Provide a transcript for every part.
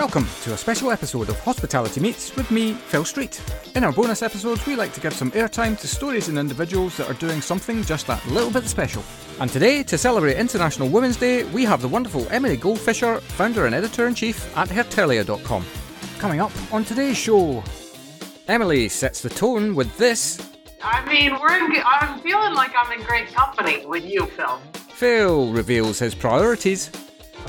Welcome to a special episode of Hospitality Meets with me, Phil Street. In our bonus episodes, we like to give some airtime to stories and individuals that are doing something just that little bit special. And today, to celebrate International Women's Day, we have the wonderful Emily Goldfisher, founder and editor in chief at Hertelier.com. Coming up on today's show, Emily sets the tone with this. I mean, we're in, I'm feeling like I'm in great company with you, Phil. Phil reveals his priorities.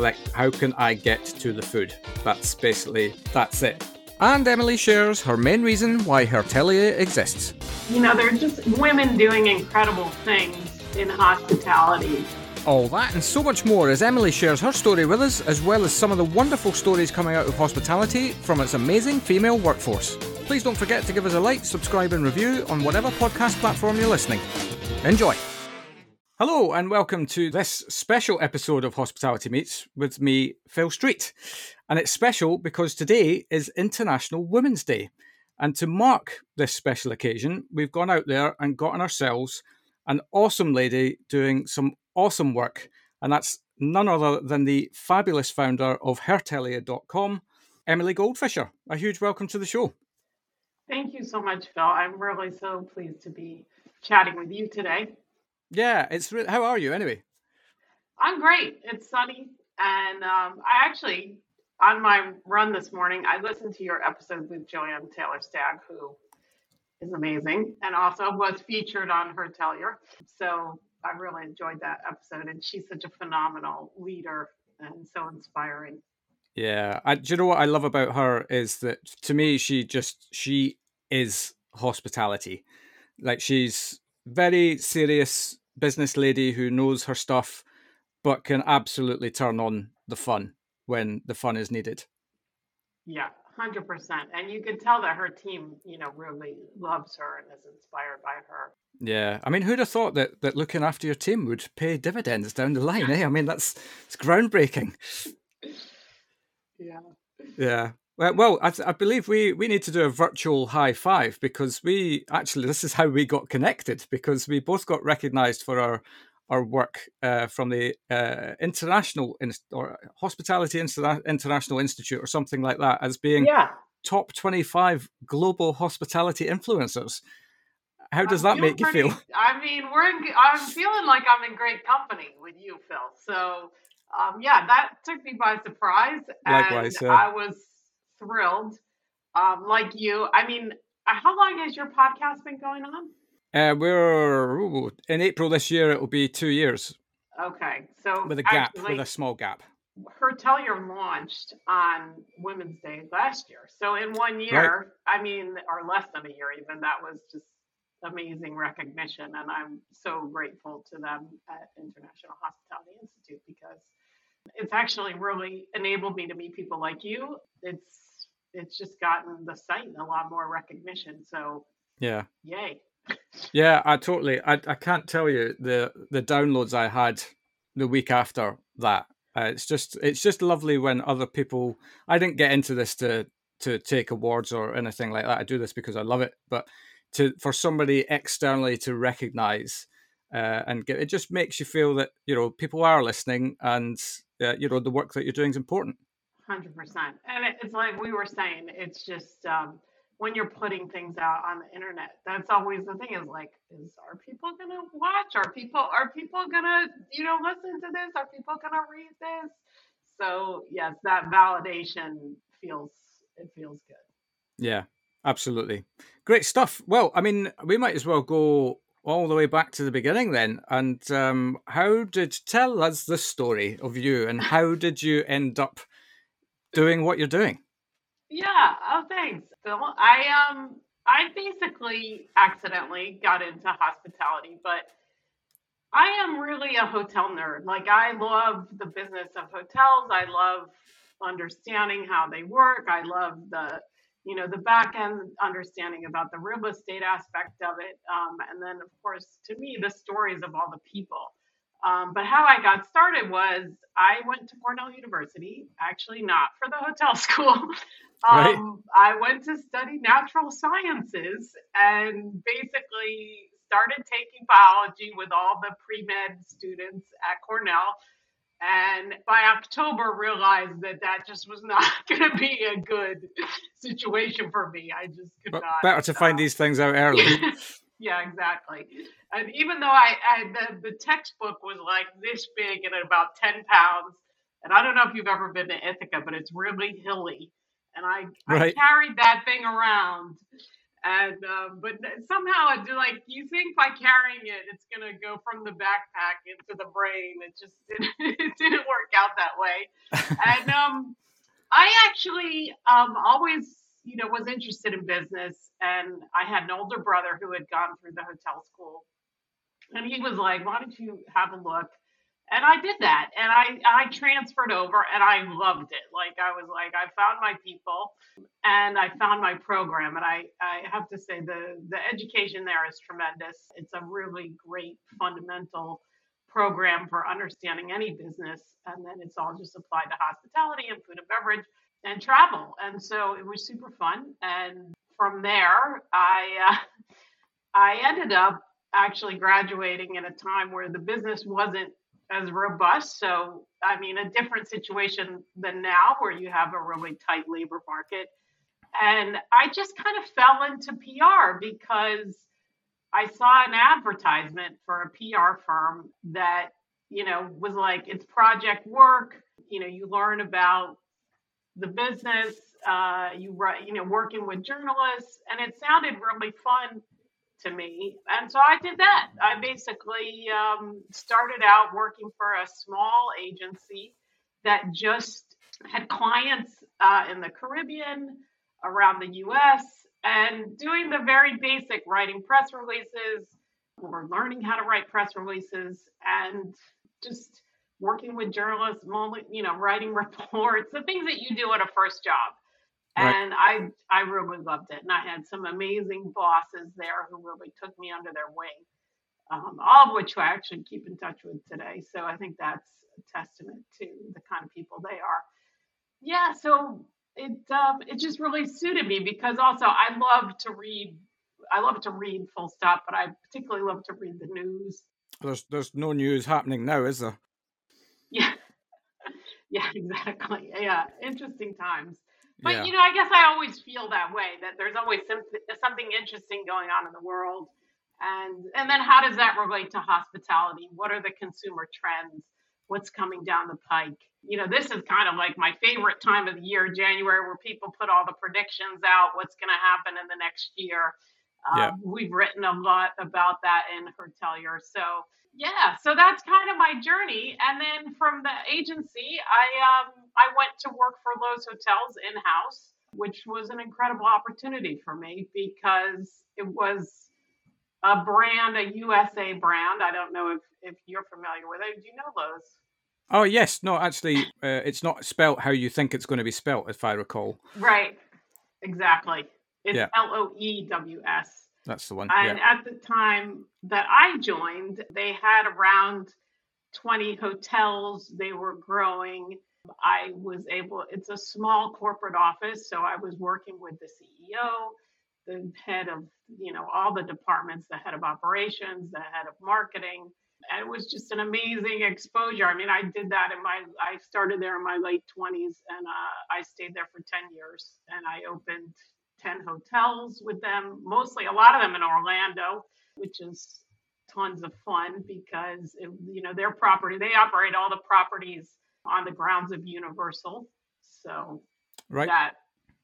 Like, how can I get to the food? That's basically, that's it. And Emily shares her main reason why her Hertelier exists. You know, they're just women doing incredible things in hospitality. All that and so much more as Emily shares her story with us, as well as some of the wonderful stories coming out of hospitality from its amazing female workforce. Please don't forget to give us a like, subscribe, and review on whatever podcast platform you're listening. Enjoy! Hello, and welcome to this special episode of Hospitality Meets with me, Phil Street. And it's special because today is International Women's Day. And to mark this special occasion, we've gone out there and gotten ourselves an awesome lady doing some awesome work. And that's none other than the fabulous founder of Hertelier.com, Emily Goldfisher. A huge welcome to the show. Thank you so much, Phil. I'm really so pleased to be chatting with you today. Yeah, it's re- how are you anyway? I'm great. It's sunny, and um, I actually on my run this morning I listened to your episode with Joanne Taylor Stagg, who is amazing, and also was featured on Hertelier. So I really enjoyed that episode, and she's such a phenomenal leader and so inspiring. Yeah, I, do you know what I love about her is that to me she just she is hospitality. Like she's very serious business lady who knows her stuff, but can absolutely turn on the fun when the fun is needed. Yeah, hundred percent. And you can tell that her team, you know, really loves her and is inspired by her. Yeah, I mean, who'd have thought that that looking after your team would pay dividends down the line? eh? I mean, that's it's groundbreaking. Yeah. Yeah. Well, well I, I, believe we, we need to do a virtual high five because we actually this is how we got connected because we both got recognised for our our work uh, from the uh, international or hospitality Interna- international institute or something like that as being yeah. top twenty five global hospitality influencers. How does that make pretty, you feel? I mean, we're in, I'm feeling like I'm in great company with you, Phil. So um, yeah, that took me by surprise. Likewise, and yeah. I was thrilled. Um, like you, I mean, uh, how long has your podcast been going on? Uh, we're ooh, in April this year. It will be two years. Okay, so with a gap, actually, with a small gap. Her Hertelier launched on Women's Day last year. So in one year, right. I mean, or less than a year even, that was just amazing recognition. And I'm so grateful to them at International Hospitality Institute because it's actually really enabled me to meet people like you. It's it's just gotten the site a lot more recognition. So yeah, yay. Yeah, I totally. I I can't tell you the the downloads I had the week after that. Uh, it's just it's just lovely when other people. I didn't get into this to to take awards or anything like that. I do this because I love it, but to for somebody externally to recognize uh, and get it just makes you feel that you know people are listening and uh, you know the work that you're doing is important. Hundred percent, and it's like we were saying, it's just um, when you're putting things out on the internet, that's always the thing. Is like, is are people gonna watch? Are people are people gonna you know listen to this? Are people gonna read this? So yes, that validation feels it feels good. Yeah, absolutely, great stuff. Well, I mean, we might as well go all the way back to the beginning then. And um, how did tell us the story of you and how did you end up doing what you're doing? Yeah. Oh, thanks, Phil. I um I basically accidentally got into hospitality, but I am really a hotel nerd. Like I love the business of hotels. I love understanding how they work. I love the you know the back end understanding about the real estate aspect of it um, and then of course to me the stories of all the people um, but how i got started was i went to cornell university actually not for the hotel school right. um, i went to study natural sciences and basically started taking biology with all the pre-med students at cornell and by October realized that that just was not going to be a good situation for me. I just could But not. better to find uh, these things out early. yeah, exactly. And even though I, I the, the textbook was like this big and about 10 pounds, and I don't know if you've ever been to Ithaca, but it's really hilly. And I, Right. I carried that thing around. And um, but somehow it's like you think by carrying it, it's gonna go from the backpack into the brain. It just didn't, it didn't work out that way. And um, I actually um, always, you know, was interested in business, and I had an older brother who had gone through the hotel school, and he was like, "Why don't you have a look?" And I did that, and I I transferred over, and I loved it. Like I was like, I found my people, and I found my program, and I I have to say the the education there is tremendous. It's a really great fundamental program for understanding any business, and then it's all just applied to hospitality and food and beverage and travel. And so it was super fun. And from there, I uh, I ended up actually graduating in a time where the business wasn't as robust. So I mean, a different situation than now, where you have a really tight labor market. And I just kind of fell into PR because I saw an advertisement for a PR firm that, you know, was like, it's project work. You know, you learn about the business, uh, you write, you know, working with journalists, and it sounded really fun to me. And so I did that. I basically um, started out working for a small agency that just had clients uh, in the Caribbean, around the US, and doing the very basic writing press releases or learning how to write press releases and just working with journalists, you know, writing reports, the things that you do at a first job. Right. And I I really loved it. And I had some amazing bosses there who really took me under their wing. Um, all of which I actually keep in touch with today. So I think that's a testament to the kind of people they are. Yeah, so it um, it just really suited me because also I love to read. I love to read full stop, but I particularly love to read the news. There's there's no news happening now, is there? Yeah, yeah, exactly. Yeah, interesting times. But Yeah. you know, I guess I always feel that way that there's always some, something interesting going on in the world. And and then how does that relate to hospitality? What are the consumer trends? What's coming down the pike? You know, this is kind of like my favorite time of the year, January, where people put all the predictions out, what's going to happen in the next year. Yeah. Um, we've written a lot about that in Hertelier. So yeah, so that's kind of my journey. And then from the agency, I um, I went to work for Loews Hotels in house, which was an incredible opportunity for me because it was a brand, a USA brand. I don't know if if you're familiar with it. Do you know Loews? Oh yes, no, actually, uh, it's not spelt how you think it's going to be spelt, if I recall. Right. Exactly. It's. L O E W S. That's the one. And yeah. at the time that I joined, they had around 20 hotels. They were growing. I was able, it's a small corporate office. So I was working with the CEO, the head of, you know, all the departments, the head of operations, the head of marketing. And it was just an amazing exposure. I mean, I did that in my, I started there in my late 20s and uh, I stayed there for 10 years and I opened 10 hotels with them, mostly a lot of them in Orlando, which is tons of fun because it, you know their property they operate all the properties on the grounds of Universal, so Right. that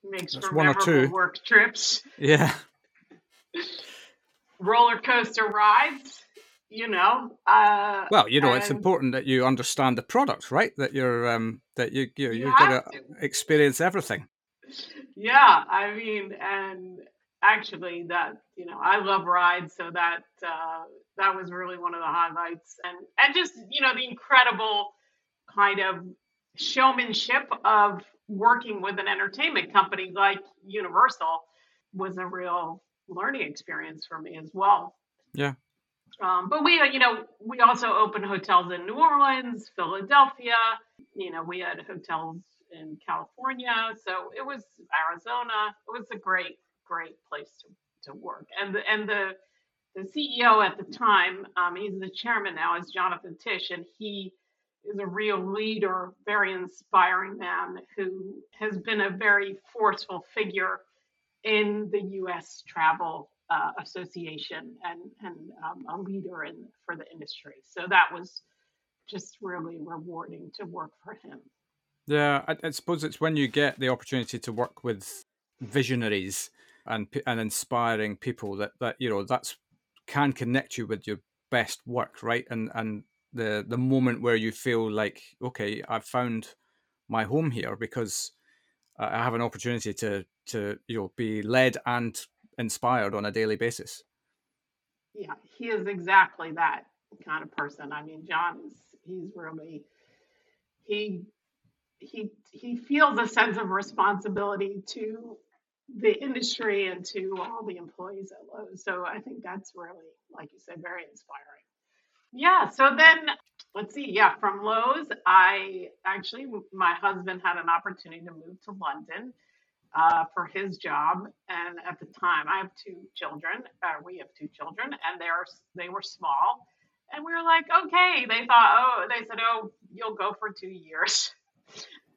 makes That's for one or two. work trips, Yeah. roller coaster rides. You know, uh, Well, you know, it's important that you understand the product, right? That you're um that you you you you've got to. experience everything. Yeah, I mean, and actually, that you know, I love rides, so that uh, that was really one of the highlights, and and just you know, the incredible kind of showmanship of working with an entertainment company like Universal was a real learning experience for me as well. Yeah. Um, but we, you know, we also opened hotels in New Orleans, Philadelphia. You know, we had hotels in California, so it was Arizona. It was a great, great place to, to work. And the, and the the CEO at the time, um, he's the chairman now, is Jonathan Tisch, and he is a real leader, very inspiring man who has been a very forceful figure in the U.S. Travel uh, Association and and um, a leader in for the industry. So that was just really rewarding to work for him. Yeah, I, I suppose it's when you get the opportunity to work with visionaries and and inspiring people that that you know that's can connect you with your best work, right? And and the the moment where you feel like okay, I've found my home here because I have an opportunity to to you know be led and inspired on a daily basis. Yeah, he is exactly that kind of person. I mean, John is he's really he he he feels a sense of responsibility to the industry and to all the employees at Loews. So I think that's really, like you said, very inspiring. Yeah. So then let's see. Yeah, from Loews, I actually my husband had an opportunity to move to London uh, for his job, and at the time, I have two children. Uh, we have two children, and they're they were small, and we were like, okay. They thought, oh, they said, oh, you'll go for two years,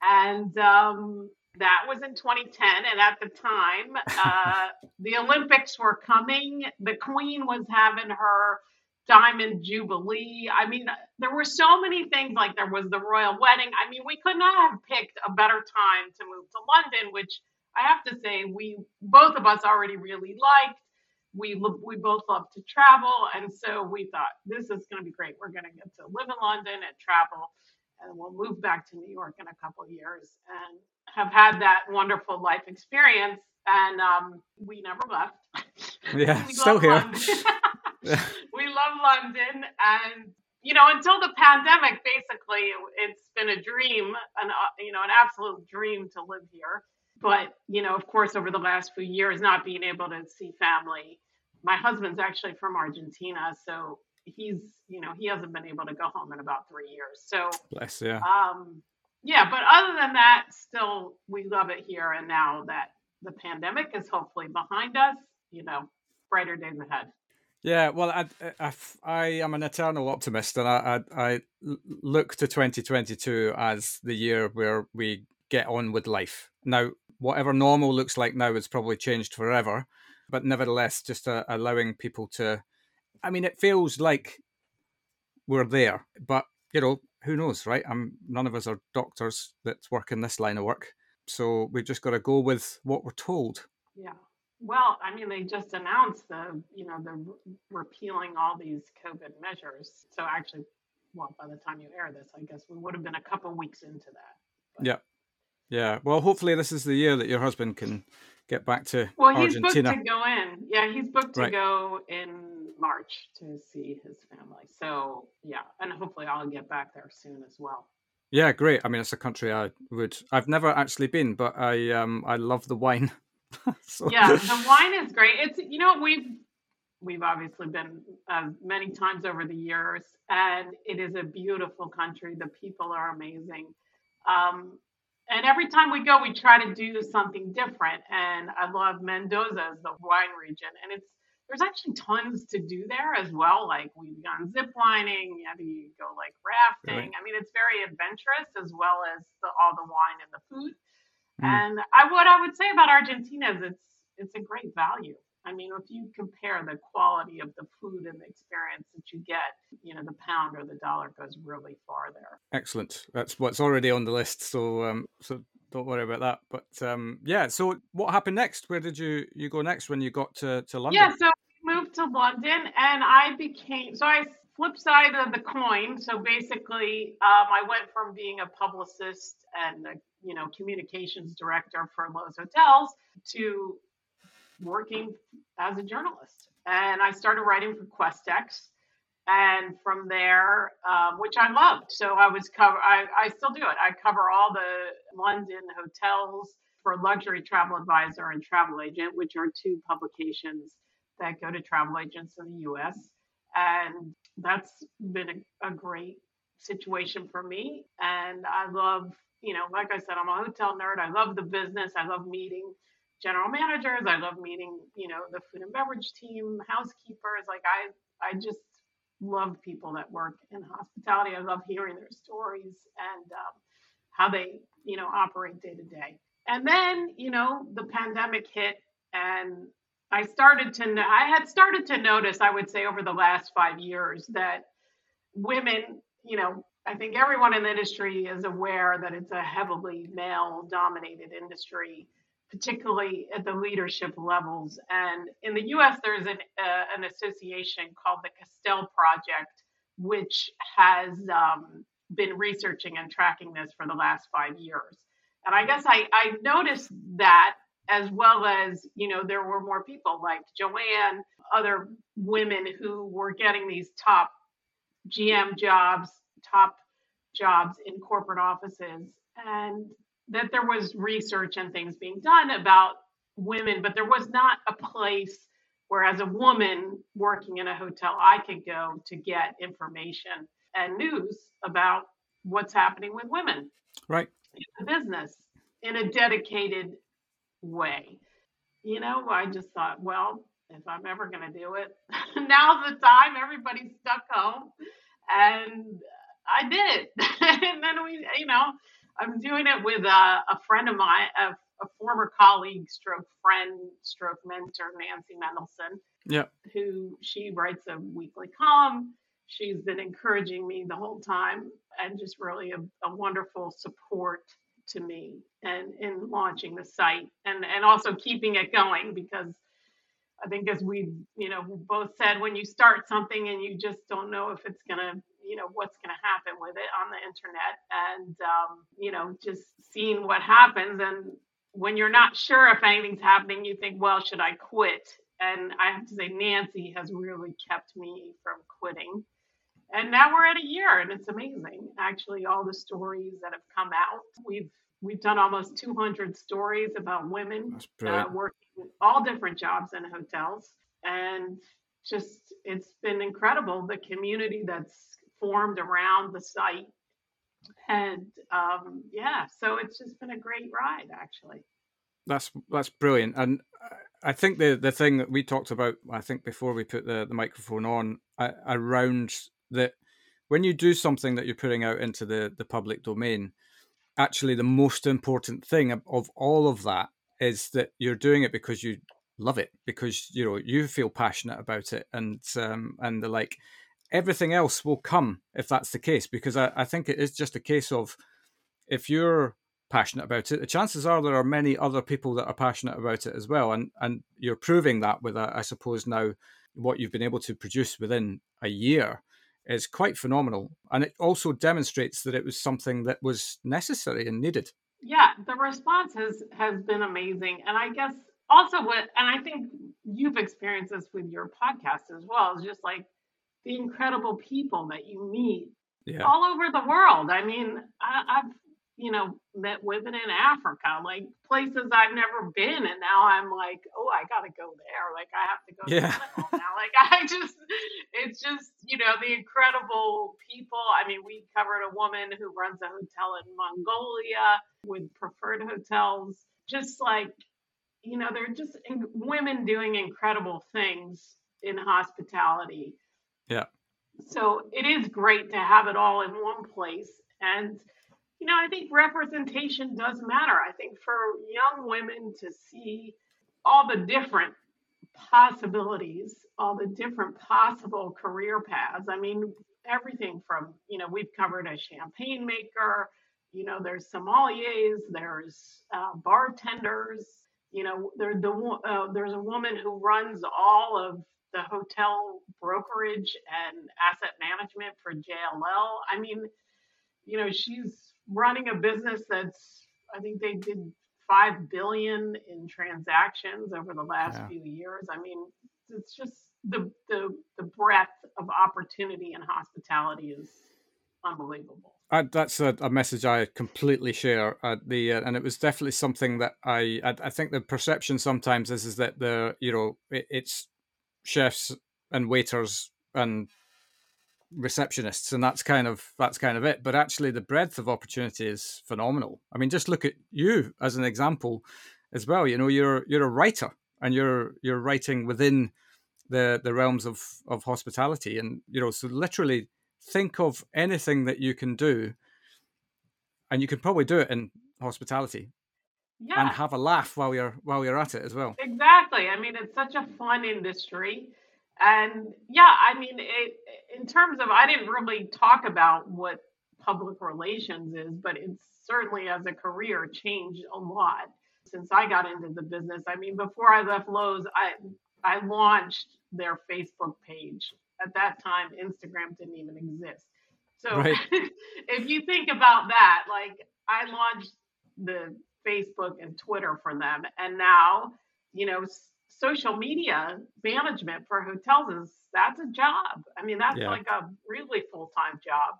and um, that was in 2010. And at the time, uh, the Olympics were coming. The Queen was having her Diamond Jubilee. I mean, there were so many things like there was the royal wedding. I mean, we could not have picked a better time to move to London, which I have to say we both of us already really liked. We we both love to travel, and so we thought this is going to be great. We're going to get to live in London and travel, and we'll move back to New York in a couple of years and have had that wonderful life experience. And um, we never left. Yeah, still here. we love London, and you know, until the pandemic, basically, it's been a dream, an uh, you know, an absolute dream to live here. But you know, of course, over the last few years, not being able to see family. My husband's actually from Argentina, so he's you know he hasn't been able to go home in about three years. So bless yeah. Um, yeah, but other than that, still we love it here. And now that the pandemic is hopefully behind us, you know, brighter days ahead. Yeah, well, I, I, I am an eternal optimist, and I, I, I look to 2022 as the year where we get on with life. Now, whatever normal looks like now has probably changed forever, but nevertheless, just uh, allowing people to. I mean, it feels like we're there, but you know, who knows, right? I'm none of us are doctors that work in this line of work, so we've just got to go with what we're told. Yeah. Well, I mean, they just announced the, you know, the repealing all these COVID measures. So actually, well, by the time you air this, I guess we would have been a couple weeks into that. But. Yeah, yeah. Well, hopefully, this is the year that your husband can get back to well, he's Argentina. booked to go in. Yeah, he's booked to right. go in March to see his family. So yeah, and hopefully I'll get back there soon as well. Yeah, great. I mean, it's a country I would. I've never actually been, but I um I love the wine. so. Yeah, the wine is great. It's you know we've we've obviously been uh, many times over the years, and it is a beautiful country. The people are amazing. Um, and every time we go, we try to do something different. And I love Mendoza as the wine region, and it's there's actually tons to do there as well. Like we've gone zip lining, yeah, you go like rafting. I mean, it's very adventurous as well as the, all the wine and the food. Mm. And I what I would say about Argentina is it's it's a great value. I mean, if you compare the quality of the food and the experience that you get, you know, the pound or the dollar goes really far there. Excellent. That's what's already on the list. So, um, so don't worry about that. But um, yeah. So, what happened next? Where did you you go next when you got to to London? Yeah. So moved to London and I became, so I flip side of the coin. So basically, um, I went from being a publicist and a, you know communications director for Loews Hotels to working as a journalist. And I started writing for Questex, and from there, um, which I loved. So I was cover. I, I still do it. I cover all the London hotels for Luxury Travel Advisor and Travel Agent, which are two publications that go to travel agents in the US. And that's been a, a great situation for me. And I love, you know, like I said, I'm a hotel nerd. I love the business. I love meeting general managers. I love meeting, you know, the food and beverage team, housekeepers. Like I, I just love people that work in hospitality. I love hearing their stories and um, how they, you know, operate day to day. And then, you know, the pandemic hit and I started to, I had started to notice, I would say over the last five years that women, you know, I think everyone in the industry is aware that it's a heavily male dominated industry, particularly at the leadership levels. And in the US, there's an, uh, an association called the Castell Project, which has um, been researching and tracking this for the last five years. And I guess I, I noticed that as well as, you know, there were more people like Joanne, other women who were getting these top GM jobs, top jobs in corporate offices, and that there was research and things being done about women, but there was not a place where, as a woman working in a hotel, I could go to get information and news about what's happening with women. Right. In the business in a dedicated way. You know, I just thought, well, if I'm ever going to do it, now's the time. Everybody's stuck home. And I did. and then we, you know, I'm doing it with a, a friend of mine, a, a, former colleague, stroke friend, stroke mentor, Nancy Mendelson. Yeah. Who she writes a weekly column. She's been encouraging me the whole time and just really a, a wonderful support to me and in launching the site and and also keeping it going because I think as we you know both said when you start something and you just don't know if it's gonna you know what's gonna happen with it on the internet and um, you know just seeing what happens. And when you're not sure if anything's happening you think well should I quit? And I have to say Nancy has really kept me from quitting. And now we're at a year and it's amazing actually all the stories that have come out. We've we've done almost 200 stories about women uh, working all different jobs in hotels. And just it's been incredible the community that's formed around the site. And um, yeah so it's just been a great ride actually. That's that's brilliant. And i think the the thing that we talked about i think before we put the, the microphone on around that when you do something that you're putting out into the, the public domain, actually the most important thing of, of all of that is that you're doing it because you love it, because you know you feel passionate about it, and um, and the like. Everything else will come if that's the case, because I, I think it is just a case of if you're passionate about it, the chances are there are many other people that are passionate about it as well, and and you're proving that with, uh, I suppose, now what you've been able to produce within a year is quite phenomenal. And it also demonstrates that it was something that was necessary and needed. Yeah, the response has, has been amazing. And I guess also what, and I think you've experienced this with your podcast as well, is just like the incredible people that you meet yeah. all over the world. I mean, I, I've you know, met women in Africa, like places I've never been. And now I'm like, oh, I got to go there. Like, I have to go yeah. to now. Like, I just, it's just, you know, the incredible people. I mean, we covered a woman who runs a hotel in Mongolia with preferred hotels. Just like, you know, they're just in, women doing incredible things in hospitality. Yeah. So it is great to have it all in one place. And, you know, I think representation does matter. I think for young women to see all the different possibilities, all the different possible career paths. I mean, everything from, you know, we've covered a champagne maker, you know, there's sommeliers, there's uh, bartenders, you know, there, the, uh, there's a woman who runs all of the hotel brokerage and asset management for JLL. I mean, you know, she's running a business that's I think they did five billion in transactions over the last yeah. few years. I mean, it's just the the the breadth of opportunity in hospitality is unbelievable. I, that's a, a, message I completely share. Uh, the uh, and it was definitely something that I, I, I think the perception sometimes is is that the you know it, it's chefs and waiters and receptionists and that's kind of that's kind of it. But actually the breadth of opportunity is phenomenal. I mean just look at you as an example as well. You know you're you're a writer and you're you're writing within the the realms of of hospitality, and you know, so literally think of anything that you can do, and you can probably do it in hospitality. Yeah. And have a laugh while you're while you're at it as well. Exactly. I mean, it's such a fun industry. And yeah, I mean, it, in terms of, I didn't really talk about what public relations is, but it's certainly as a career changed a lot since I got into the business. I mean, before I left Loews, I I launched their Facebook page. At that time, Instagram didn't even exist. So right. if you think about that, like I launched the Facebook and Twitter for them, and now you know social media management for hotels is that's a job. I mean, that's yeah. like a really full time job,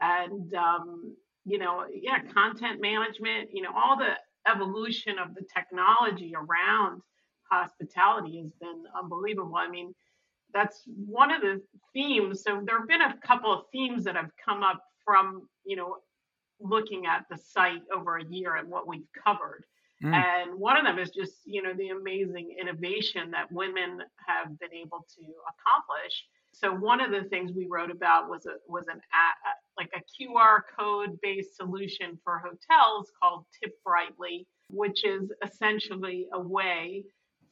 and um, you know, yeah, content management. You know, all the evolution of the technology around hospitality has been unbelievable. I mean, that's one of the themes. So there have been a couple of themes that have come up from, you know, looking at the site over a year and what we've covered. Mm. And one of them is just, you know, the amazing innovation that women have been able to accomplish. So one of the things we wrote about was a was an a, like a QR code based solution for hotels called Tip Brightly, which is essentially a way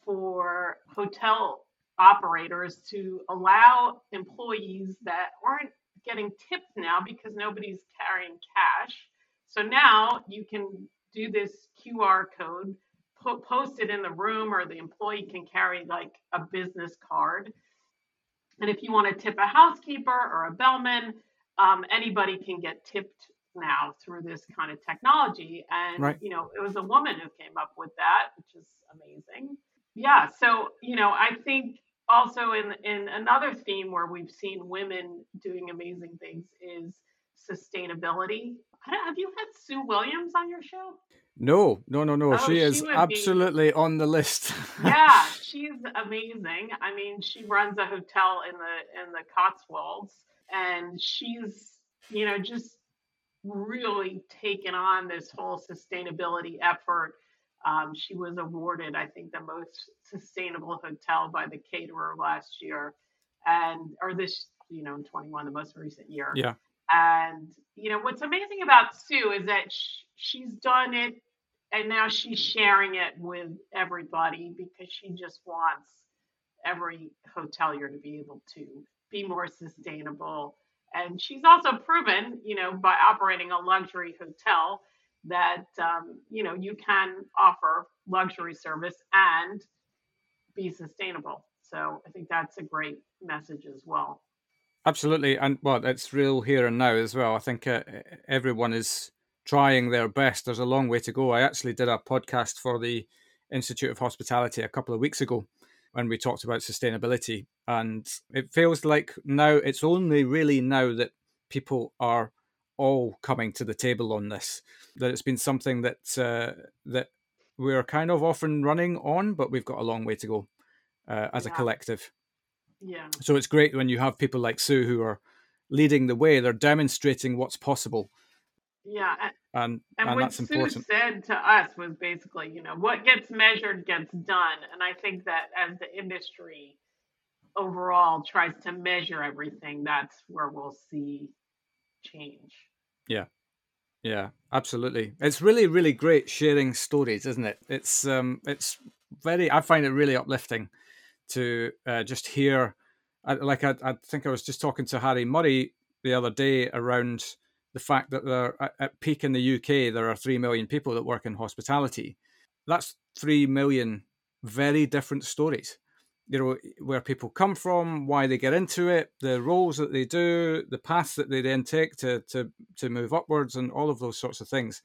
for hotel operators to allow employees that aren't getting tipped now because nobody's carrying cash. So now you can do this QR code, po- post it in the room, or the employee can carry like a business card. And if you want to tip a housekeeper or a bellman, um, anybody can get tipped now through this kind of technology. And right. you know, it was a woman who came up with that, which is amazing. Yeah. So you know, I think also in in another theme where we've seen women doing amazing things is sustainability. have you had Sue Williams on your show? No, no, no, no. Oh, she is absolutely be... on the list. yeah, she's amazing. I mean, she runs a hotel in the in the Cotswolds, and she's you know just really taken on this whole sustainability effort. Um, she was awarded, I think, the most sustainable hotel by the caterer last year, and or this, you know, in 21, the most recent year. Yeah. And you know what's amazing about Sue is that sh- she's done it and now she's sharing it with everybody because she just wants every hotelier to be able to be more sustainable and she's also proven you know by operating a luxury hotel that um, you know you can offer luxury service and be sustainable so i think that's a great message as well absolutely and well it's real here and now as well i think uh, everyone is trying their best. There's a long way to go. I actually did a podcast for the Institute of Hospitality a couple of weeks ago when we talked about sustainability. And it feels like now it's only really now that people are all coming to the table on this. That it's been something that uh, that we're kind of often running on, but we've got a long way to go uh, as yeah. a collective. Yeah. So it's great when you have people like Sue who are leading the way. They're demonstrating what's possible yeah. And, and, and what Sue important. said to us was basically, you know, what gets measured gets done. And I think that as the industry overall tries to measure everything, that's where we'll see change. Yeah. Yeah, absolutely. It's really, really great sharing stories, isn't it? It's um, it's very. I find it really uplifting to uh, just hear. like I, I think I was just talking to Harry Murray the other day around the fact that there at peak in the UK there are three million people that work in hospitality. That's three million very different stories. You know where people come from, why they get into it, the roles that they do, the paths that they then take to to to move upwards, and all of those sorts of things.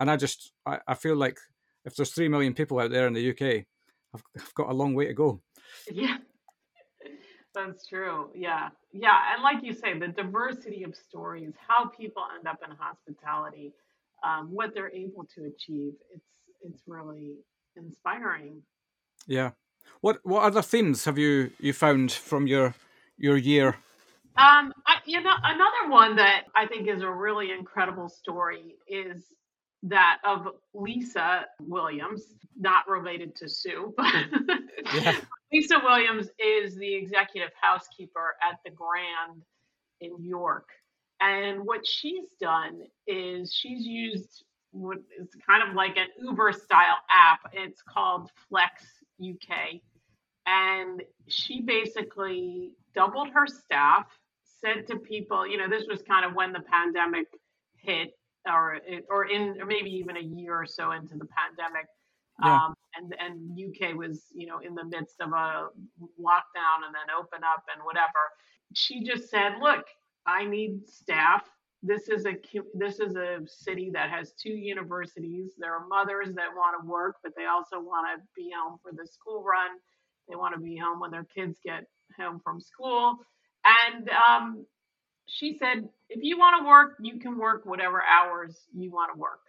And I just I, I feel like if there's three million people out there in the UK, I've, I've got a long way to go. Yeah, that's true. Yeah. Yeah. And like you say, the diversity of stories, how people end up in hospitality, um, what they're able to achieve, it's it's really inspiring. Yeah. What what other themes have you you found from your your year? Um, I, you know, another one that I think is a really incredible story is that of Lisa Williams, not related to Sue, but yeah. Lisa Williams is the executive housekeeper at the Grand in York. And what she's done is she's used what is kind of like an Uber style app. It's called Flex UK. And she basically doubled her staff, said to people, you know, this was kind of when the pandemic hit, or or in or maybe even a year or so into the pandemic. Yeah. Um, and and UK was you know in the midst of a lockdown and then open up and whatever. She just said, "Look, I need staff. This is a this is a city that has two universities. There are mothers that want to work, but they also want to be home for the school run. They want to be home when their kids get home from school. And um, she said, if you want to work, you can work whatever hours you want to work.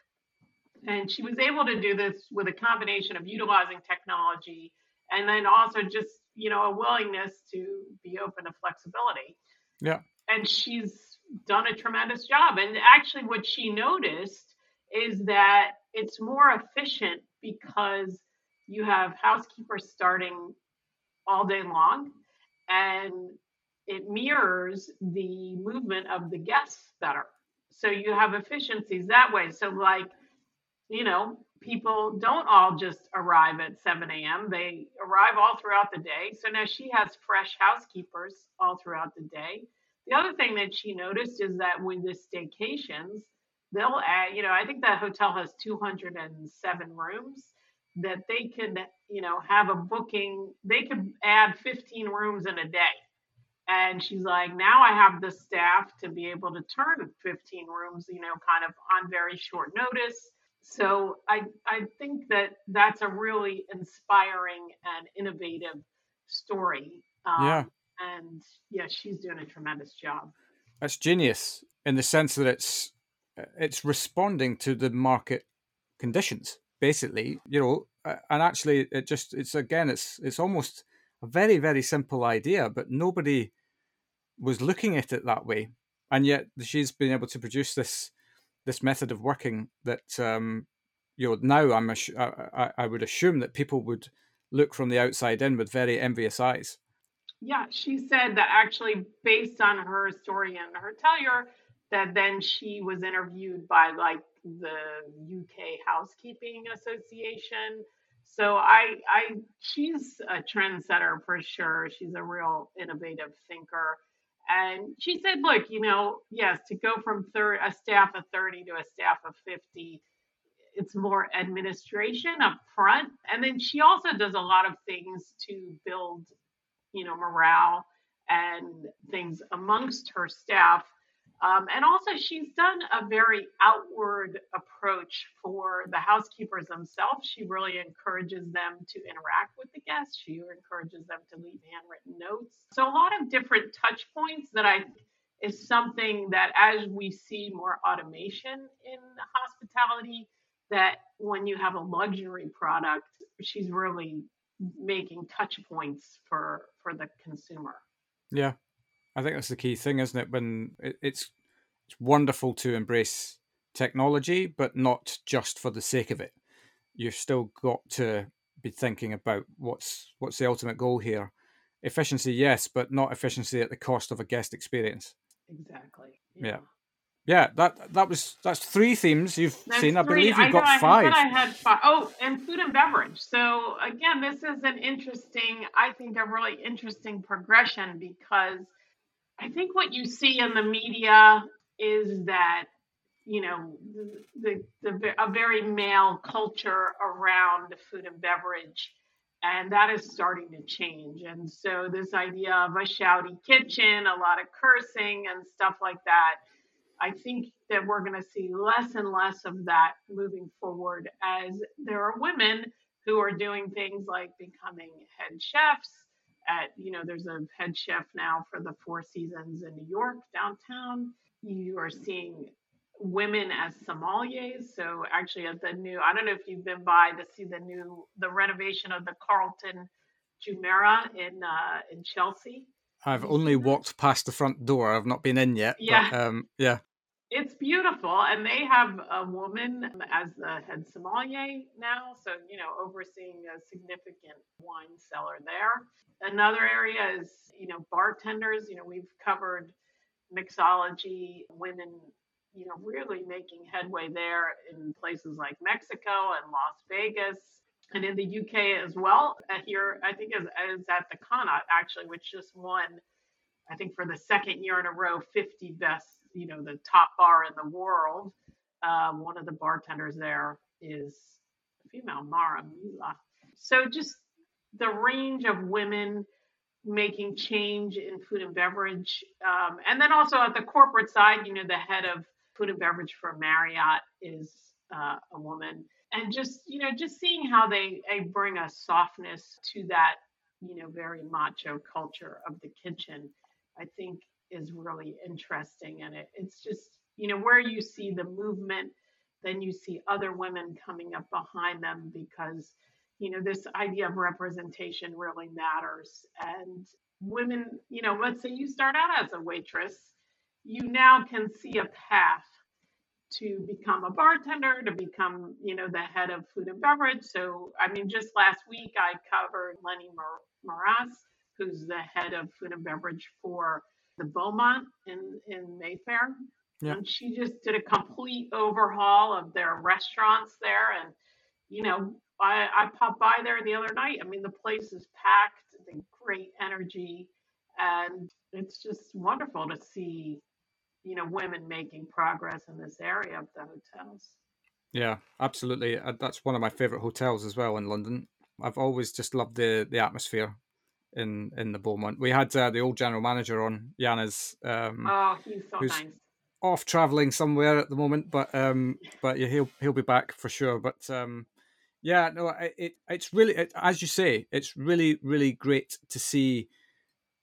And she was able to do this with a combination of utilizing technology and then also just, you know, a willingness to be open to flexibility. Yeah. And she's done a tremendous job. And actually, what she noticed is that it's more efficient because you have housekeepers starting all day long and it mirrors the movement of the guests better. So you have efficiencies that way. So, like, you know, people don't all just arrive at 7 a.m., they arrive all throughout the day. So now she has fresh housekeepers all throughout the day. The other thing that she noticed is that with the staycations, they'll add, you know, I think that hotel has 207 rooms that they could, you know, have a booking, they could add 15 rooms in a day. And she's like, now I have the staff to be able to turn 15 rooms, you know, kind of on very short notice. So I I think that that's a really inspiring and innovative story. Um, yeah. And yeah, she's doing a tremendous job. That's genius in the sense that it's it's responding to the market conditions, basically. You know, and actually, it just it's again, it's it's almost a very very simple idea, but nobody was looking at it that way, and yet she's been able to produce this this method of working that um, you know now I'm I, I would assume that people would look from the outside in with very envious eyes. Yeah, she said that actually based on her story and her tellure, that then she was interviewed by like the UK Housekeeping Association. So I I she's a trendsetter for sure. She's a real innovative thinker. And she said, look, you know, yes, to go from thir- a staff of 30 to a staff of 50, it's more administration up front. And then she also does a lot of things to build, you know, morale and things amongst her staff um, and also, she's done a very outward approach for the housekeepers themselves. She really encourages them to interact with the guests. She encourages them to leave handwritten notes. So, a lot of different touch points that I is something that as we see more automation in hospitality, that when you have a luxury product, she's really making touch points for for the consumer. Yeah, I think that's the key thing, isn't it? When it's it's wonderful to embrace technology, but not just for the sake of it. You've still got to be thinking about what's what's the ultimate goal here. Efficiency, yes, but not efficiency at the cost of a guest experience. Exactly. Yeah. yeah. Yeah, that that was that's three themes you've seen. I believe you've I got I five. I had five. Oh, and food and beverage. So again, this is an interesting, I think, a really interesting progression because I think what you see in the media is that you know the, the, the a very male culture around the food and beverage and that is starting to change and so this idea of a shouty kitchen a lot of cursing and stuff like that i think that we're going to see less and less of that moving forward as there are women who are doing things like becoming head chefs at you know there's a head chef now for the four seasons in new york downtown. You are seeing women as sommeliers. So actually at the new i don't know if you've been by to see the new the renovation of the carlton jumeirah in uh in chelsea i've only walked past the front door i've not been in yet yeah but, um yeah it's beautiful, and they have a woman as the head sommelier now, so you know overseeing a significant wine cellar there. Another area is you know bartenders. You know we've covered mixology, women, you know really making headway there in places like Mexico and Las Vegas. And in the UK as well, here I think is, is at the Connaught actually, which just won, I think for the second year in a row, 50 best you know the top bar in the world. Um, one of the bartenders there is a female, Maura Milia. So just the range of women making change in food and beverage, um, and then also at the corporate side, you know, the head of food and beverage for Marriott is uh, a woman, and just you know, just seeing how they, they bring a softness to that, you know, very macho culture of the kitchen. I think is really interesting. And it, it's just, you know, where you see the movement, then you see other women coming up behind them because, you know, this idea of representation really matters. And women, you know, let's say you start out as a waitress, you now can see a path to become a bartender, to become, you know, the head of food and beverage. So, I mean, just last week I covered Lenny Moras, who's the head of food and beverage for the Beaumont in, in Mayfair. Yeah. And she just did a complete overhaul of their restaurants there. And, you know, I, I popped by there the other night. I mean, the place is packed, the great energy. And it's just wonderful to see, you know, women making progress in this area of the hotels. Yeah, absolutely. Uh, that's one of my favorite hotels as well in London. I've always just loved the the atmosphere in in the Beaumont. We had uh, the old general manager on Yana's. Um, oh, he's so nice. Off traveling somewhere at the moment, but um, but yeah, he'll he'll be back for sure. But um, yeah, no, it, it it's really it, as you say, it's really really great to see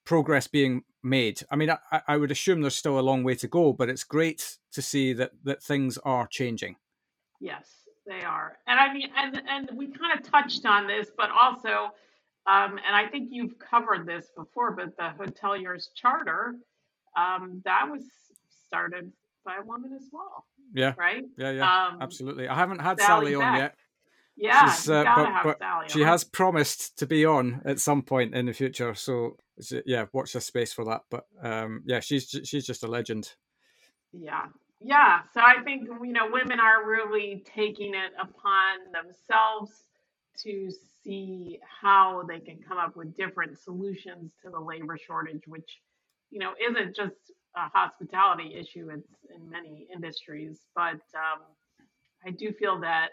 progress being made. I mean, I, I would assume there's still a long way to go, but it's great to see that that things are changing. Yes, they are, and I mean, and and we kind of touched on this, but also um, and I think you've covered this before, but the hoteliers charter, um, that was started by a woman as well. Yeah. Right? Yeah, yeah. Um, absolutely. I haven't had Sally, Sally on yet. Yeah, She's, uh, but, but she has promised to be on at some point in the future. So yeah, watch the space for that. But um, yeah, she's she's just a legend. Yeah, yeah. So I think you know women are really taking it upon themselves to see how they can come up with different solutions to the labor shortage, which, you know, isn't just a hospitality issue, it's in many industries. But um, I do feel that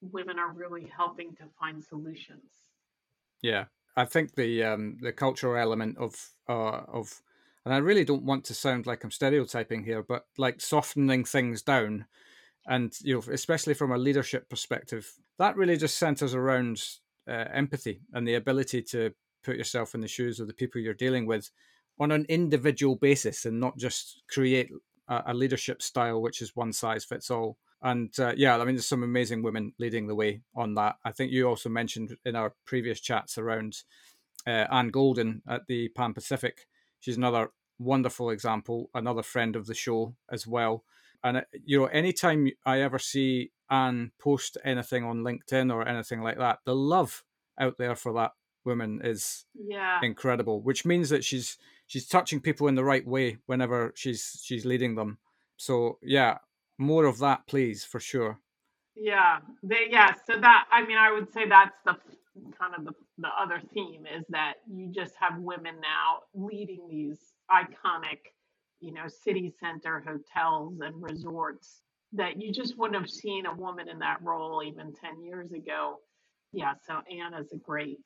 women are really helping to find solutions. Yeah, I think the um, the cultural element of uh, of, and I really don't want to sound like I'm stereotyping here, but like softening things down, and you know, especially from a leadership perspective, that really just centers around uh, empathy and the ability to put yourself in the shoes of the people you're dealing with on an individual basis and not just create a, a leadership style which is one size fits all. And uh, yeah, I mean, there's some amazing women leading the way on that. I think you also mentioned in our previous chats around uh, Anne Golden at the Pan Pacific. She's another wonderful example, another friend of the show as well. And uh, you know, anytime I ever see Anne post anything on LinkedIn or anything like that, the love out there for that woman is yeah. incredible. Which means that she's she's touching people in the right way whenever she's she's leading them. So yeah, more of that, please, for sure. Yeah, they yeah. So that I mean, I would say that's the kind of the the other theme is that you just have women now leading these iconic you know, city center hotels and resorts that you just wouldn't have seen a woman in that role even 10 years ago. Yeah, so Anna's a great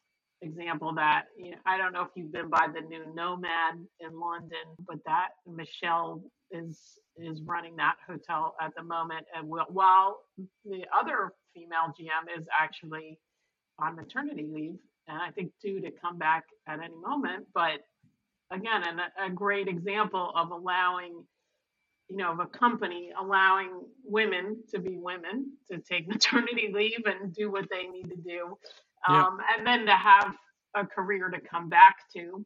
example that. You know, I don't know if you've been by the new Nomad in London, but that Michelle is is running that hotel at the moment, and while the other female GM is actually on maternity leave, and I think due to come back at any moment, but again, a great example of allowing, you know, of a company allowing women to be women to take maternity leave and do what they need to do, um, yeah. and then to have a career to come back to.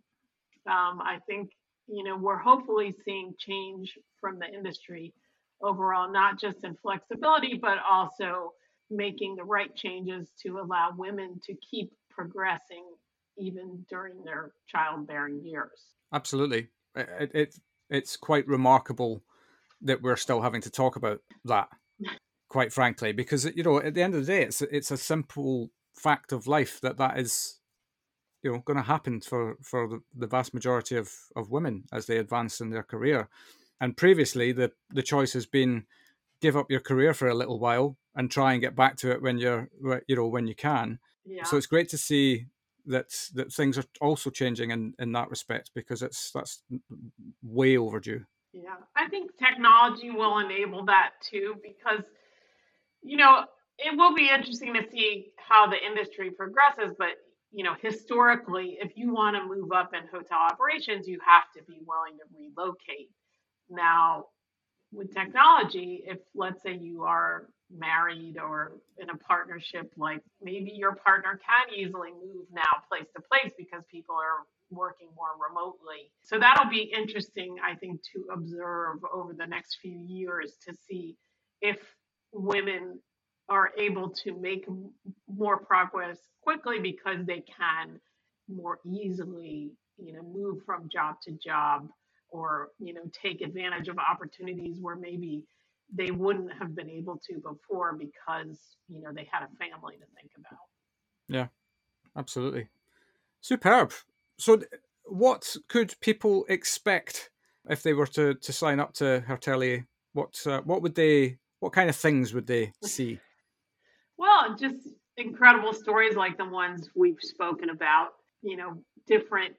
Um, I think, you know, we're hopefully seeing change from the industry overall, not just in flexibility, but also making the right changes to allow women to keep progressing even during their childbearing years. Absolutely. It, it, it's quite remarkable that we're still having to talk about that, quite frankly, because, you know, at the end of the day, it's, it's a simple fact of life that that is you know going to happen for for the, the vast majority of of women as they advance in their career. And previously the the choice has been give up your career for a little while and try and get back to it when you're you know when you can. Yeah. so it's great to see that that things are also changing in in that respect because it's that's way overdue. Yeah, I think technology will enable that too because, you know, it will be interesting to see how the industry progresses. But, you know, historically, if you want to move up in hotel operations, you have to be willing to relocate. Now, with technology, if let's say you are married or in a partnership, like maybe your partner can easily move now place to place because people are working more remotely. So that'll be interesting, I think, to observe over the next few years to see if women are able to make more progress quickly because they can more easily, you know, move from job to job or, you know, take advantage of opportunities where maybe they wouldn't have been able to before because, you know, they had a family to think about. yeah absolutely. Superb. So what could people expect if they were to to sign up to Hertelier what uh, what would they what kind of things would they see Well, just incredible stories like the ones we've spoken about, you know, different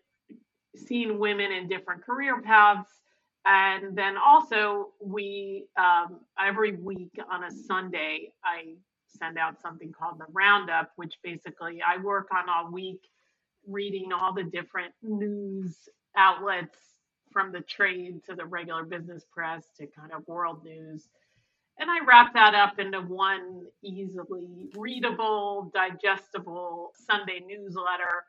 seeing women in different career paths. And then also, we um, every week on a Sunday, I send out something called the Roundup, which basically I work on all week, reading all the different news outlets from the trade to the regular business press to kind of world news and I wrap that up into one easily readable, digestible Sunday newsletter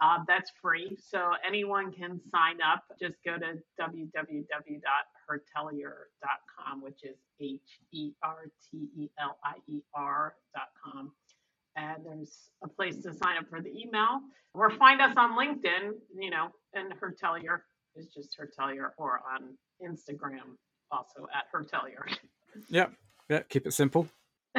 uh, that's free. So anyone can sign up. Just go to www.hertelier.com, which is H E R T E L I E R.com. And there's a place to sign up for the email or find us on LinkedIn, you know, and Hertelier is just Hertelier or on Instagram also at Hertelier. yeah yeah keep it simple.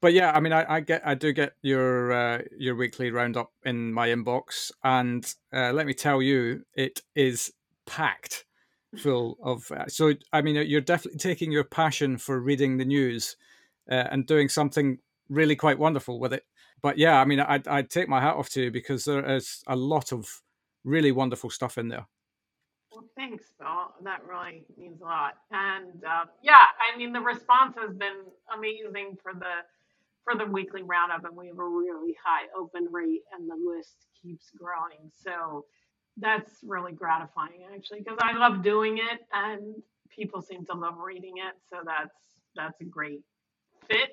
But yeah i mean i, I get i do get your uh, your weekly roundup in my inbox and uh, let me tell you it is packed full of uh, so i mean you're definitely taking your passion for reading the news uh, and doing something really quite wonderful with it. But yeah i mean i i take my hat off to you because there is a lot of really wonderful stuff in there Well, thanks, Bill. That really means a lot. And uh, yeah, I mean, the response has been amazing for the for the weekly roundup, and we have a really high open rate, and the list keeps growing. So that's really gratifying, actually, because I love doing it, and people seem to love reading it. So that's that's a great fit.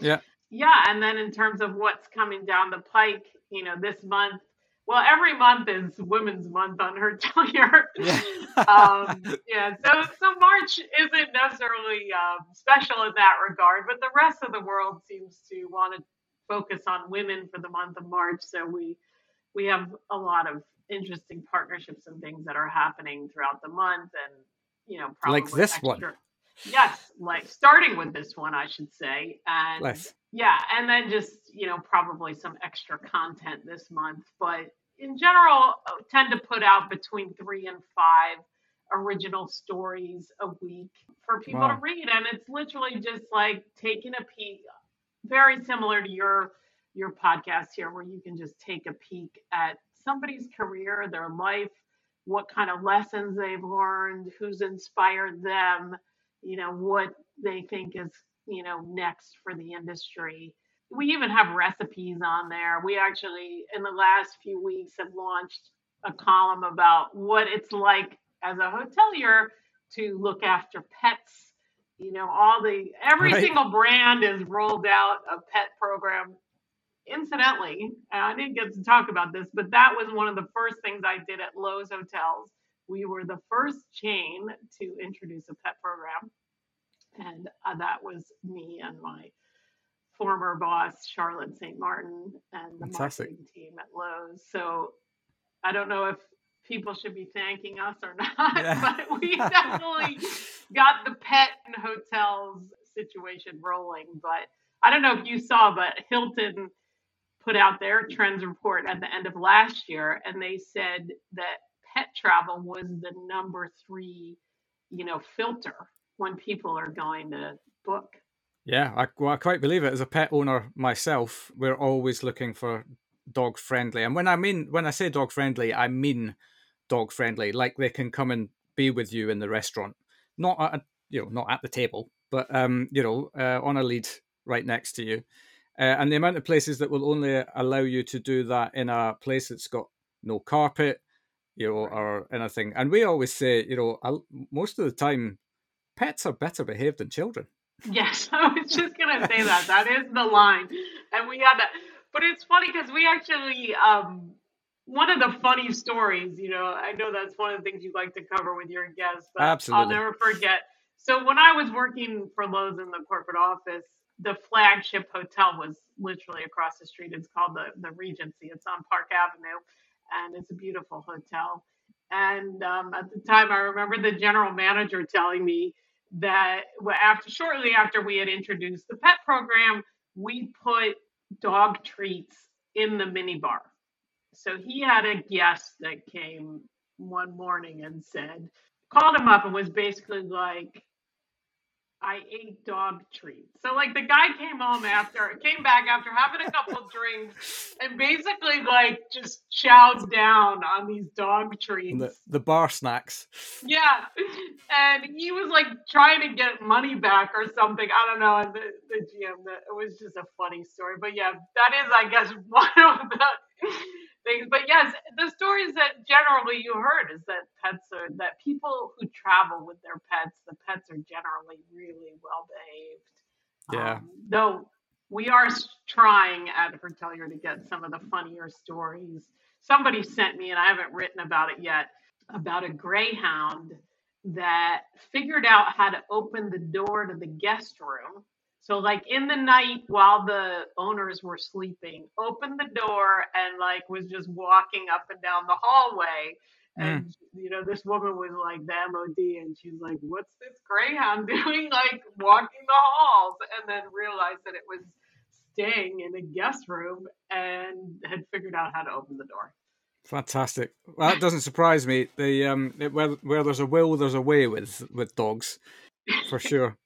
yeah Yeah, and then in terms of what's coming down the pike, you know, this month, well, every month is Women's Month on her tenure. yeah um, yeah, so so March isn't necessarily um, special in that regard, but the rest of the world seems to want to focus on women for the month of March. So we we have a lot of interesting partnerships and things that are happening throughout the month, and you know, probably Like this one. Yes, like starting with this one, I should say, and Nice. yeah, and then just you know probably some extra content this month, but in general, uh, tend to put out between three and five original stories a week for people to read, and it's literally just like taking a peek, very similar to your your podcast here, where you can just take a peek at somebody's career, their life, what kind of lessons they've learned, who's inspired them, you know, what they think is, you know, next for the industry. We even have recipes on there. We actually, in the last few weeks, have launched a column about what it's like as a hotelier to look after pets. You know, all the every Right. single brand is rolled out a pet program. Incidentally, I didn't get to talk about this, but that was one of the first things I did at Loews Hotels. We were the first chain to introduce a pet program. and uh, that was me and my former boss Charlotte St. Martin and the Fantastic. marketing team at Loews. So I don't know if people should be thanking us or not, Yeah. but we definitely got the pet and hotels situation rolling. But I don't know if you saw, but Hilton put out their trends report at the end of last year, and they said that pet travel was the number three, you know, filter when people are going to book. Yeah, I, well, I quite believe it. As a pet owner myself, we're always looking for dog friendly. And when I mean when I say dog friendly, I mean dog friendly. Like they can come and be with you in the restaurant, not at a, you know not at the table, but um you know uh, on a lead right next to you. Uh, and the amount of places that will only allow you to do that in a place that's got no carpet, you know, or anything. And we always say, you know, most of the time, pets are better behaved than children. Yes, I was just gonna say that. That is the line, and we had that. But it's funny because we actually, um, one of the funny stories. You know, I know that's one of the things you like to cover with your guests, but Absolutely. I'll never forget. So when I was working for Loews in the corporate office, the flagship hotel was literally across the street. It's called the the Regency. It's on Park Avenue, and it's a beautiful hotel. And um, at the time, I remember the general manager telling me that after shortly after we had introduced the pet program, we put dog treats in the minibar. So he had a guest that came one morning and said, called him up and was basically like, I ate dog treats. So like the guy came home after came back after having a couple drinks and basically like just chowed down on these dog treats. The, the bar snacks. Yeah, and he was like trying to get money back or something. I don't know. And the, the GM, that it was just a funny story. But yeah, that is, I guess, one of the things. But yes, the stories that generally you heard is that pets are that people who travel with their pets, the pets are generally really well behaved. Yeah. Um, though we are trying at Hertelier to get some of the funnier stories. Somebody sent me, and I haven't written about it yet, about a greyhound that figured out how to open the door to the guest room. So, like in the night while the owners were sleeping, opened the door and like was just walking up and down the hallway. And you know, this woman was like the MOD, and she's like, "What's this greyhound doing? Like walking the halls?" And then realized that it was staying in a guest room and had figured out how to open the door. Fantastic. Well, that doesn't surprise me. The um, it- where where there's a will, there's a way with with dogs, for sure.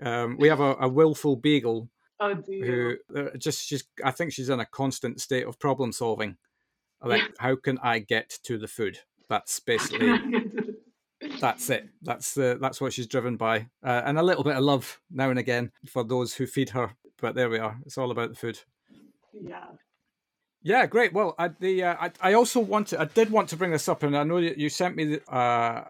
Um, we have a, a willful beagle Oh, who uh, just she's. I think she's in a constant state of problem solving. Like, how can I get to the food? That's basically that's it. That's the that's what she's driven by, uh, and a little bit of love now and again for those who feed her. But there we are. It's all about the food. yeah. Yeah, great. Well, I, the uh, I, I also wanted I did want to bring this up, and I know you sent me the, uh,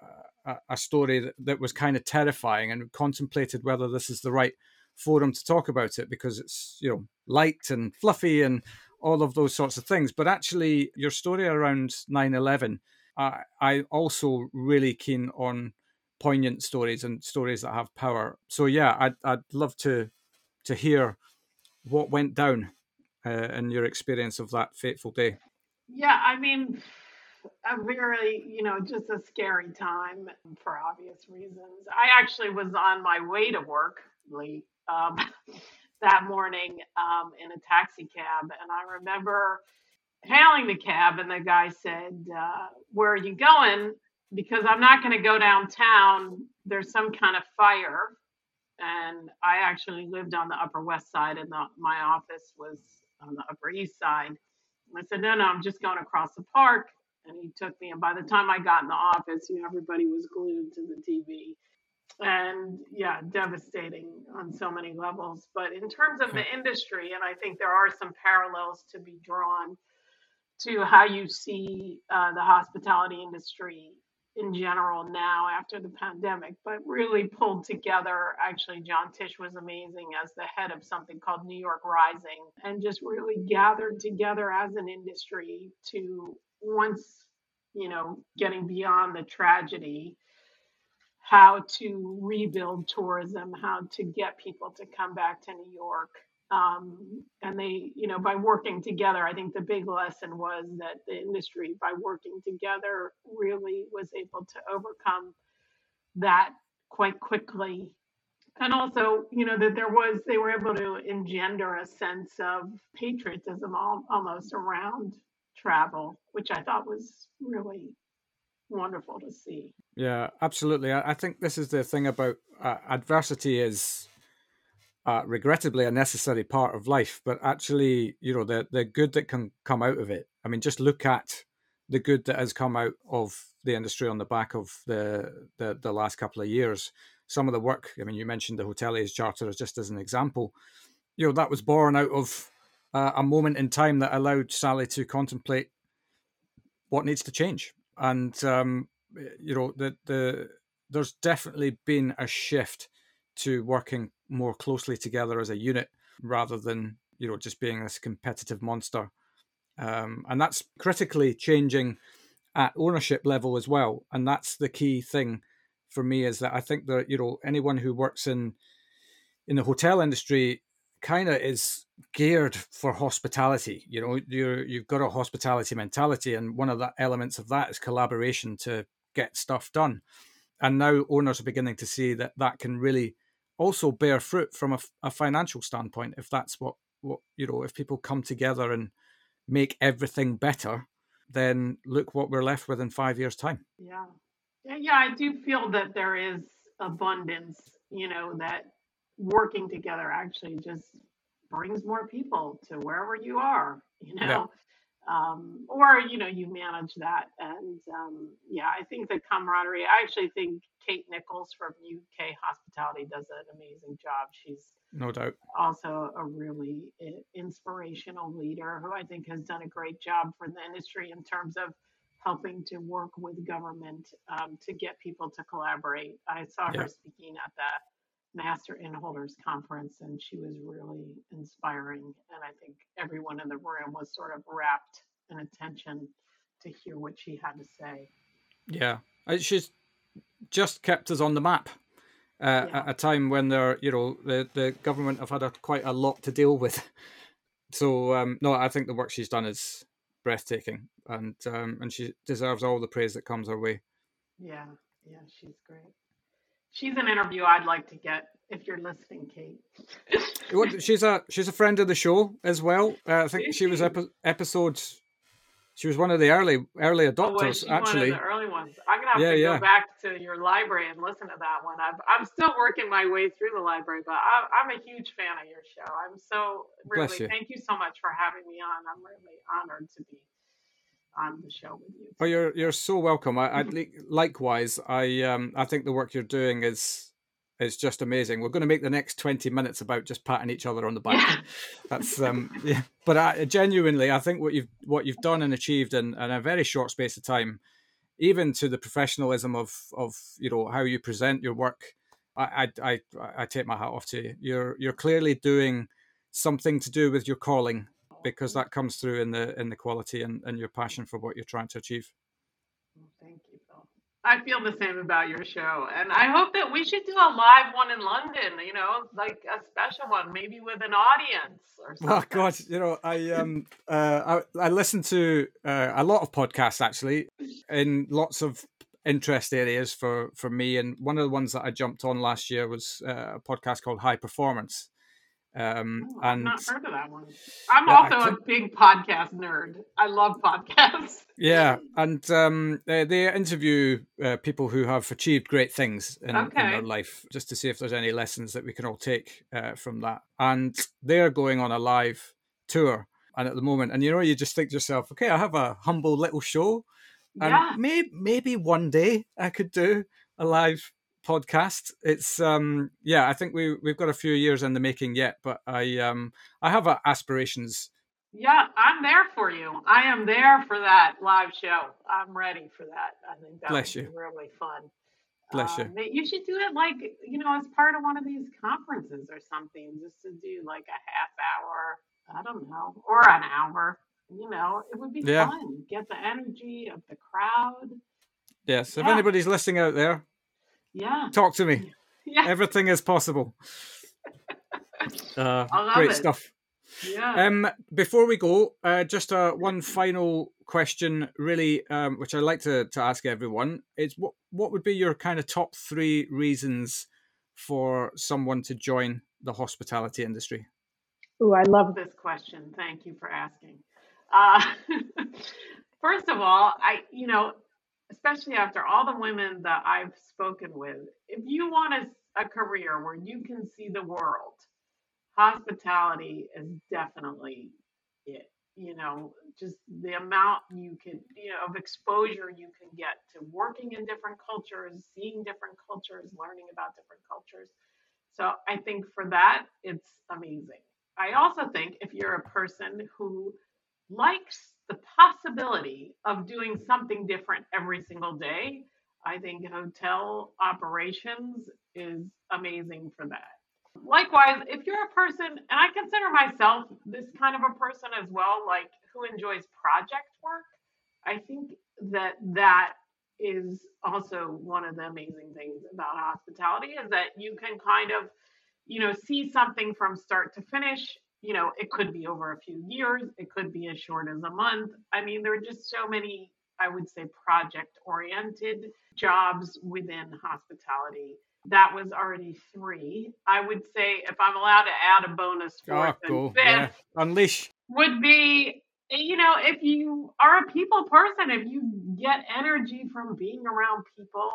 a, story that, that was kind of terrifying, and contemplated whether this is the right forum to talk about it because it's you know light and fluffy and all of those sorts of things. But actually, your story around 9-11, I I also really keen on poignant stories and stories that have power. So yeah, I'd I'd love to to hear what went down uh, in your experience of that fateful day. Yeah, I mean, a very, you know, just a scary time for obvious reasons. I actually was on my way to work late um, that morning um, in a taxi cab, and I remember hailing the cab, and the guy said, uh, "Where are you going?" Because I'm not going to go downtown. There's some kind of fire, and I actually lived on the Upper West Side, and the, my office was on the Upper East Side. I said, no, no, I'm just going across the park. And he took me. And by the time I got in the office, you know, everybody was glued to the TV. And yeah, devastating on so many levels. But in terms of the industry, and I think there are some parallels to be drawn to how you see uh, the hospitality industry in general now after the pandemic, but really pulled together. Actually, John Tisch was amazing as the head of something called New York Rising and just really gathered together as an industry to once, you know, getting beyond the tragedy, how to rebuild tourism, how to get people to come back to New York. Um, and they, you know, by working together, I think the big lesson was that the industry, by working together, really was able to overcome that quite quickly. And also, you know, that there was, they were able to engender a sense of patriotism almost around travel, which I thought was really wonderful to see. Yeah, absolutely. I, think this is the thing about uh, adversity is uh, regrettably a necessary part of life, but actually, you know, the the good that can come out of it. I mean, just look at the good that has come out of the industry on the back of the the, the last couple of years. Some of the work, I mean, you mentioned the Hoteliers Charter as just as an example. You know, that was born out of uh, a moment in time that allowed Sally to contemplate what needs to change. And um, you know, the the there's definitely been a shift to working more closely together as a unit rather than you know just being this competitive monster um, and that's critically changing at ownership level as well and that's the key thing for me is that i think that you know anyone who works in in the hotel industry kind of is geared for hospitality you know you're you've got a hospitality mentality and one of the elements of that is collaboration to get stuff done. And now owners are beginning to see that that can really also bear fruit from a, a financial standpoint if that's what what you know if people come together and make everything better then look what we're left with in five years time. Yeah. Yeah, yeah i do feel that there is abundance you know that working together actually just brings more people to wherever you are you know? Yeah um, or you know you manage that and um, yeah i think the camaraderie i actually think kate nicholls from uk hospitality does an amazing job. She's no doubt. also a really inspirational leader who i think has done a great job for the industry in terms of helping to work with government um, to get people to collaborate. I saw yeah. her speaking at the Master Innholders Conference, and she was really inspiring. And I think everyone in the room was sort of wrapped in attention to hear what she had to say. Yeah, she's just kept us on the map uh, yeah. at a time when there, you know, the the government have had a, quite a lot to deal with. So um, no, I think the work she's done is breathtaking, and um, and she deserves all the praise that comes her way. Yeah, yeah, she's great. She's an interview I'd like to get if you're listening, Kate. she's a she's a friend of the show as well. Uh, I think she was epi- episode. She was one of the early early oh, adopters. Oh, actually, one of the early ones. I'm gonna have yeah, to yeah. go back to your library and listen to that one. i am still working my way through the library, but I, am a huge fan of your show. I'm so really you. thank you so much for having me on. I'm really honored to be on the show with you. Oh, you're you're so welcome. I, I likewise. I um I think the work you're doing is is just amazing. We're going to make the next twenty minutes about just patting each other on the back. Yeah. That's um yeah. But I, genuinely, I think what you've what you've done and achieved in, in a very short space of time, even to the professionalism of of you know how you present your work, I I I, I take my hat off to you. You're you're clearly doing something to do with your calling because that comes through in the in the quality and, and your passion for what you're trying to achieve. thank you, Phil. I feel the same about your show, and I hope that we should do a live one in London. You know, like a special one, maybe with an audience or something. Oh God, you know, I um uh I, I listen to uh, a lot of podcasts actually in lots of interest areas for for me and one of the ones that i jumped on last year was uh, a podcast called high performance um, oh, I've and not heard of that one. I'm yeah, also a big podcast nerd. I love podcasts. Yeah, and um, they, they interview uh, people who have achieved great things in, okay. in, their life, just to see if there's any lessons that we can all take uh, from that. And they're going on a live tour, and at the moment, and you know, you just think to yourself, okay, I have a humble little show, and yeah. maybe maybe one day I could do a live podcast. It's um yeah, I think we we've got a few years in the making yet, but I um I have uh, aspirations. Yeah, I'm there for you. I am there for that live show. I'm ready for that. I think that Bless would you. be really fun. Bless you. Um, you should do it like you know as part of one of these conferences or something, just to do like a half hour. I don't know, or an hour. You know, it would be yeah. fun. Get the energy of the crowd. Yes. Yeah. If anybody's listening out there, Yeah. Talk to me. Yeah. Everything is possible. Uh, I love great it. stuff. Yeah. Um, before we go, uh, just uh, one final question, really, um, which I'd like to, to ask everyone It's what what would be your kind of top three reasons for someone to join the hospitality industry? Oh, I love this question. Thank you for asking. Uh, first of all, I, you know, especially after all the women that I've spoken with, if you want a, a career where you can see the world, hospitality is definitely it. You know, just the amount you can, you know, of exposure you can get to working in different cultures, seeing different cultures, learning about different cultures. So I think for that, it's amazing. I also think if you're a person who likes the possibility of doing something different every single day, I think hotel operations is amazing for that. Likewise, if you're a person, and I consider myself this kind of a person as well, like who enjoys project work, I think that that is also one of the amazing things about hospitality is that you can kind of, you know, see something from start to finish. You know, it could be over a few years, it could be as short as a month. I mean, there are just so many, I would say, project oriented jobs within hospitality that was already three. I would say if I'm allowed to add a bonus ah, fourth oh, cool. and fifth Yeah. Unleash. would be you know if you are a people person if you get energy from being around people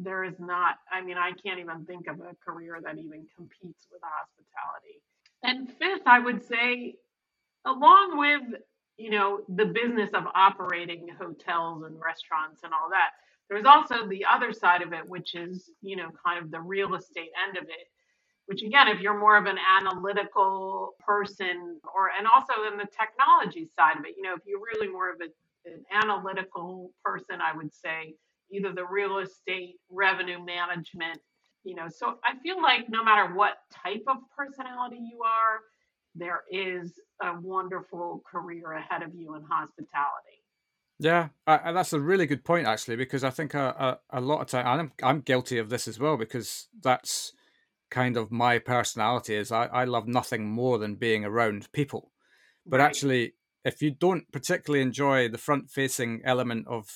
there is not i mean i can't even think of a career that even competes with hospitality and fifth i would say along with you know the business of operating hotels and restaurants and all that there's also the other side of it which is you know kind of the real estate end of it which again if you're more of an analytical person or and also in the technology side of it you know if you're really more of a, an analytical person i would say either the real estate revenue management you know so i feel like no matter what type of personality you are there is a wonderful career ahead of you in hospitality Yeah, uh, and that's a really good point actually, because I think a, a, a lot of time I'm I'm guilty of this as well because that's kind of my personality is I, I love nothing more than being around people. But right actually, if you don't particularly enjoy the front facing element of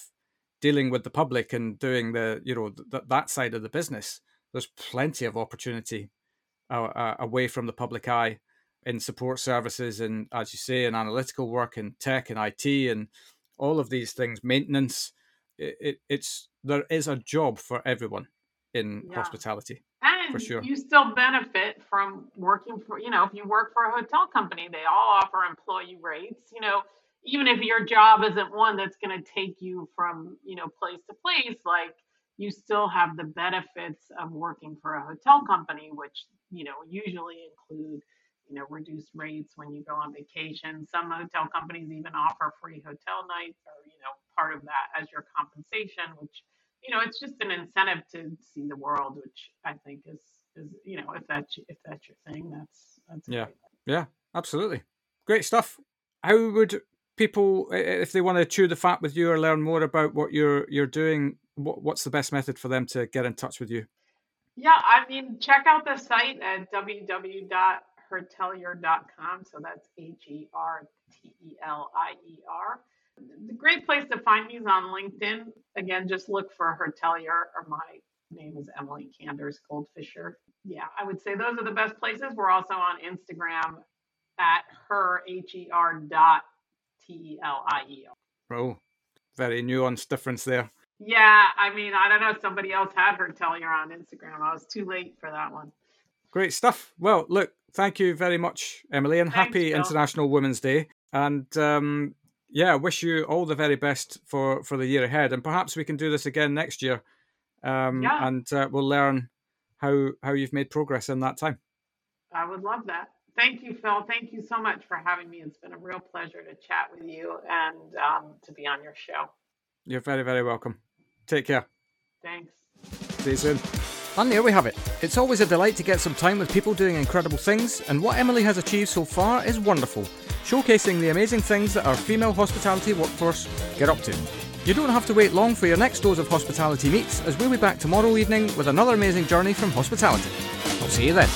dealing with the public and doing the you know th- that side of the business, there's plenty of opportunity uh, uh, away from the public eye in support services and as you say in analytical work in tech and IT and all of these things maintenance it, it, it's there is a job for everyone in yeah hospitality And for sure you still benefit from working for, you know, if you work for a hotel company, they all offer employee rates. You know, even if your job isn't one that's going to take you from, you know, place to place, like you still have the benefits of working for a hotel company, which, you know, usually include, you know, reduced rates when you go on vacation. Some hotel companies even offer free hotel nights or, you know, part of that as your compensation, which you know, it's just an incentive to see the world, which I think is is you know, if that's if that's your thing, that's that's yeah great. yeah absolutely great stuff how would people if they want to chew the fat with you or learn more about what you're you're doing what, what's the best method for them to get in touch with you Yeah, I mean, check out the site at www.hertelier.com. So that's H E R T E L I E R. The great place to find me is on LinkedIn. Again, just look for Hertelier or my name is Emily Canders Goldfisher. Yeah, I would say those are the best places. We're also on Instagram at her H E R dot T E L I E R. oh very nuanced difference there Yeah, I mean, I don't know. Somebody else had Hertelier on Instagram. I was too late for that one. Great stuff. Well, look, thank you very much, Emily, and Thanks, happy Phil. International Women's Day. And um, yeah, wish you all the very best for for the year ahead. And perhaps we can do this again next year, um, Yeah. and uh, we'll learn how how you've made progress in that time. I would love that. Thank you, Phil. Thank you so much for having me. It's been a real pleasure to chat with you and um, to be on your show. You're very very welcome. Take care. Thanks. See you soon. And there we have it. It's always a delight to get some time with people doing incredible things, and what Emily has achieved so far is wonderful, showcasing the amazing things that our female hospitality workforce get up to. You don't have to wait long for your next dose of hospitality meets, as we'll be back tomorrow evening with another amazing journey from hospitality. I'll see you then.